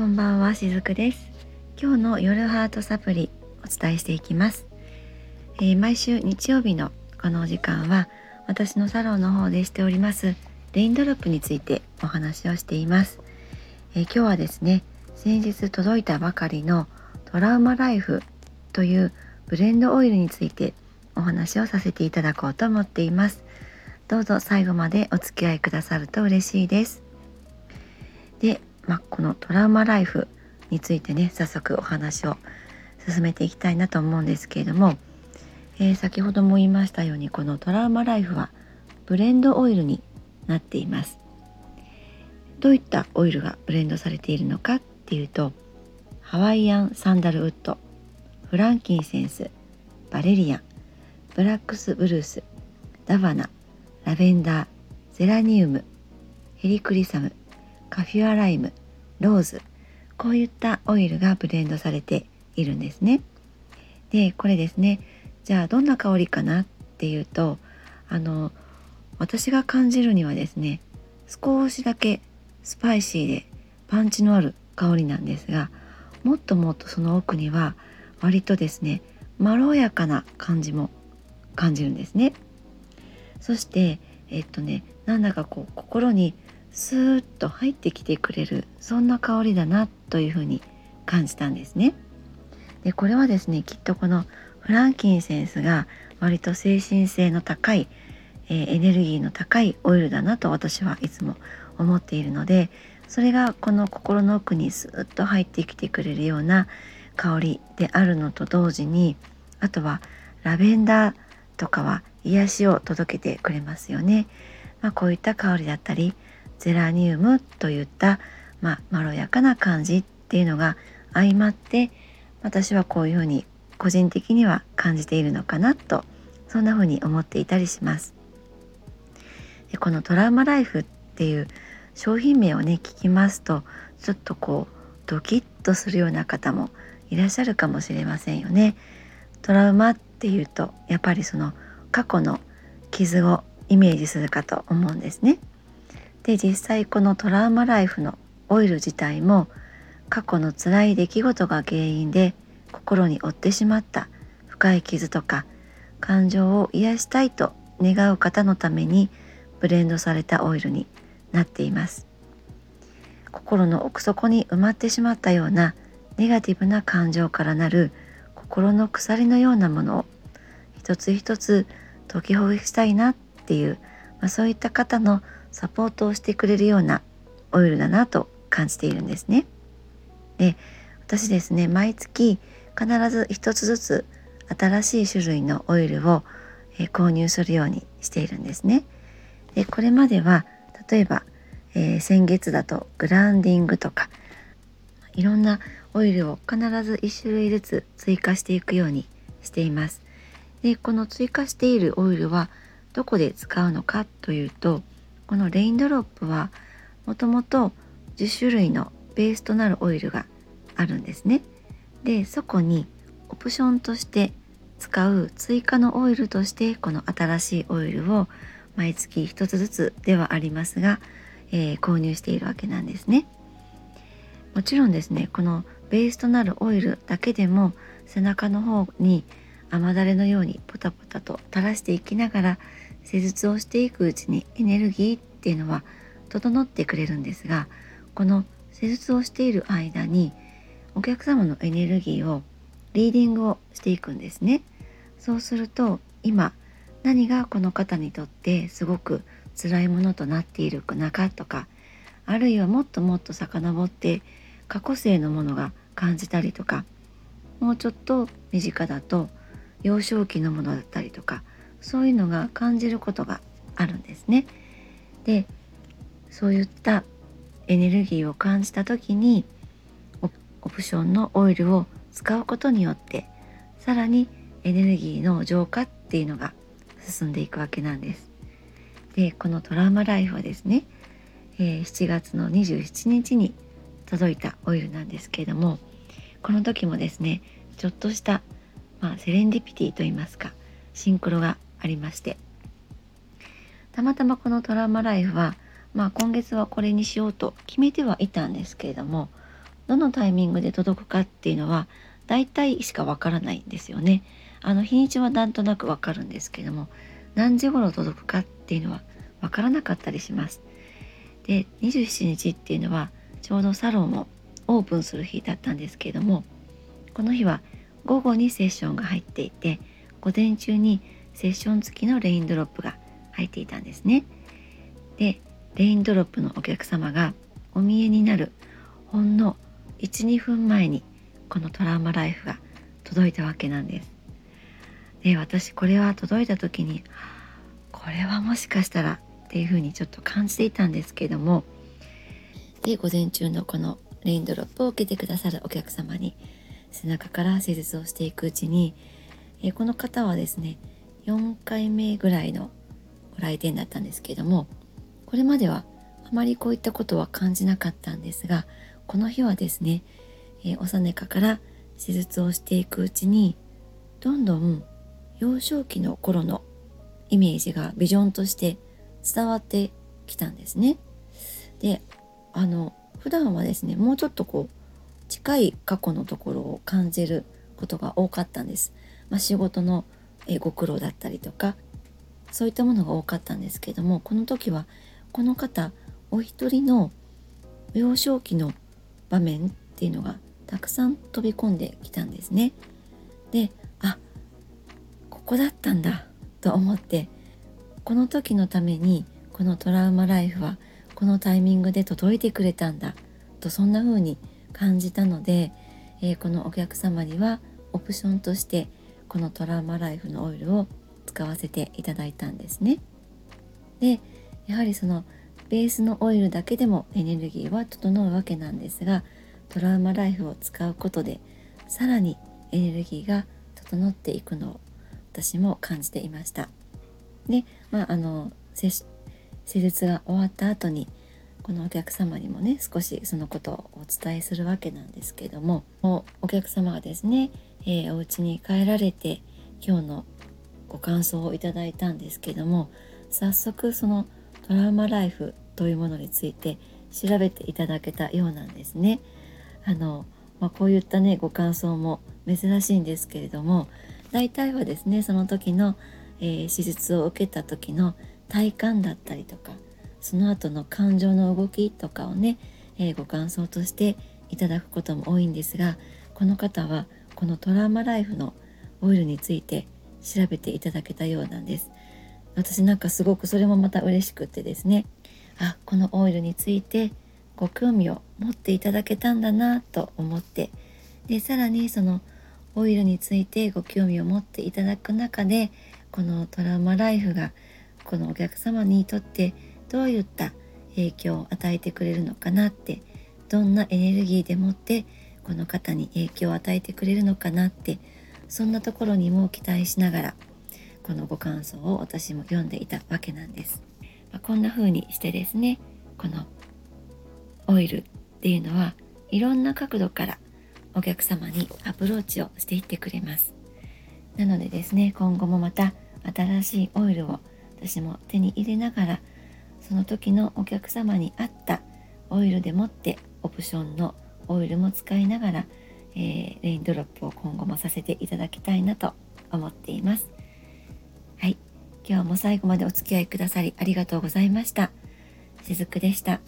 こんばんはしずくです。今日の夜ハートサプリお伝えしていきます、えー、毎週日曜日のこのお時間は私のサロンの方でしておりますレインドロップについてお話をしています、えー、今日はですね先日届いたばかりのトラウマライフというブレンドオイルについてお話をさせていただこうと思っています。どうぞ最後までお付き合いくださると嬉しいです。でまあ、このトラウマライフについてね早速お話を進めていきたいなと思うんですけれども、えー、先ほども言いましたようにこのトラウマライフはブレンドオイルになっています。どういったオイルがブレンドされているのかっていうとハワイアンサンダルウッドフランキンセンスバレリアンブラックスブルースダバナラベンダーゼラニウムヘリクリサムカフィアライムローズこういったオイルがブレンドされているんですね。でこれですねじゃあどんな香りかなっていうとあの私が感じるにはですね少しだけスパイシーでパンチのある香りなんですがもっともっとその奥には割とですねまろやかな感じも感じるんですね。そしてえっとねなんだかこう心にスーッと入ってきてくれるそんな香りだなというふうに感じたんですね。でこれはですねきっとこのフランキンセンスが割と精神性の高い、えー、エネルギーの高いオイルだなと私はいつも思っているのでそれがこの心の奥にスーッと入ってきてくれるような香りであるのと同時にあとはラベンダーとかは癒しを届けてくれますよね。まあ、こういった香りだったりゼラニウムといった、まあ、まろやかな感じっていうのが相まって私はこういうふうに個人的には感じているのかなとそんなふうに思っていたりします。でこのトラウマライフっていう商品名をね聞きますとちょっとこうドキッとするような方もいらっしゃるかもしれませんよね。トラウマっていうとやっぱりその過去の傷をイメージするかと思うんですね。で実際このトラウマライフのオイル自体も過去の辛い出来事が原因で心に負ってしまった深い傷とか感情を癒したいと願う方のためにブレンドされたオイルになっています。心の奥底に埋まってしまったようなネガティブな感情からなる心の鎖のようなものを一つ一つ解きほぐしたいなっていう、まあ、そういった方のサポートをしてくれるようなオイルだなと感じているんですね。で私ですね毎月必ず一つずつ新しい種類のオイルを、え、購入するようにしているんですね。でこれまでは例えば、えー、先月だとグランディングとかいろんなオイルを必ず1種類ずつ追加していくようにしています。でこの追加しているオイルはどこで使うのかというとこのレインドロップはもともと10種類のベースとなるオイルがあるんですね。でそこにオプションとして使う追加のオイルとしてこの新しいオイルを毎月1つずつではありますが、えー、購入しているわけなんですね。もちろんですねこのベースとなるオイルだけでも背中の方に雨だれのようにポタポタと垂らしていきながら施術をしていくうちにエネルギーっていうのは整ってくれるんですがこの施術をしている間にお客様のエネルギーをリーディングをしていくんですね。そうすると今何がこの方にとってすごく辛いものとなっているのかとかあるいはもっともっと遡って過去性のものが感じたりとかもうちょっと身近だと幼少期のものだったりとかそういうのが感じることがあるんですね。でそういったエネルギーを感じた時にオプションのオイルを使うことによってさらにエネルギーの浄化っていうのが進んでいくわけなんです。でこのトラウマライフはですね、えー、7月の27日に届いたオイルなんですけれどもこの時もですねちょっとした、まあ、セレンディピティといいますかシンクロがありましてたまたまこのトラウマライフは、まあ、今月はこれにしようと決めてはいたんですけれどもどのタイミングで届くかっていうのは大体しかわからないんですよね。あの日にちはなんとなくわかるんですけども何時頃届くかっていうのはわからなかったりします。で27日っていうのはちょうどサロンをオープンする日だったんですけれどもこの日は午後にセッションが入っていて午前中にセッション付きのレインドロップが入っていたんですね。でレインドロップのお客様がお見えになるほんの12分前にこのトラウマライフが届いたわけなんです。で私これは届いた時にこれはもしかしたらっていうふうにちょっと感じていたんですけどもで午前中のこのレインドロップを受けてくださるお客様に背中から施術をしていくうちに、えこの方はですね4回目ぐらいのご来店だったんですけれどもこれまではあまりこういったことは感じなかったんですがこの日はですね、えー、おさねかから手術をしていくうちにどんどん幼少期の頃のイメージがビジョンとして伝わってきたんですね。であの普段はですねもうちょっとこう近い過去のところを感じることが多かったんです。まあ、仕事のえご苦労だったりとかそういったものが多かったんですけどもこの時はこの方お一人の幼少期の場面っていうのがたくさん飛び込んできたんですね。であここだったんだと思ってこの時のためにこのトラウマライフはこのタイミングで届いてくれたんだとそんな風に感じたので、えー、このお客様にはオプションとしてこのトラウマライフのオイルを使わせていただいたんですね。でやはりそのベースのオイルだけでもエネルギーは整うわけなんですがトラウマライフを使うことでさらにエネルギーが整っていくのを私も感じていました。で、まあ、あの施術が終わった後にこのお客様にもね少しそのことをお伝えするわけなんですけどもお客様がですね、えー、お家に帰られて今日のご感想をいただいたんですけども早速そのトラウマライフというものについて調べていただけたようなんですね。あのまあ、こういったねご感想も珍しいんですけれども大体はですねその時の、えー、手術を受けた時の体感だったりとかその後の感情の動きとかをね、えー、ご感想としていただくことも多いんですがこの方はこのトラウマライフのオイルについて調べていただけたようなんです。私なんかすごくそれもまた嬉しくってですね。あこのオイルについてご興味を持っていただけたんだなと思って。でさらにそのオイルについてご興味を持っていただく中でこのトラウマライフがこのお客様にとってどういった影響を与えてくれるのかなってどんなエネルギーでもってこの方に影響を与えてくれるのかなってそんなところにも期待しながらこのご感想を私も読んでいたわけなんです。まあ、こんな風にしてですねこのオイルっていうのはいろんな角度からお客様にアプローチをしていってくれます。なのでですね今後もまた新しいオイルを私も手に入れながらその時のお客様に合ったオイルでもってオプションのオイルも使いながら、えー、レインドロップを今後もさせていただきたいなと思っています。はい。今日も最後までお付き合いくださりありがとうございました。しずくでした。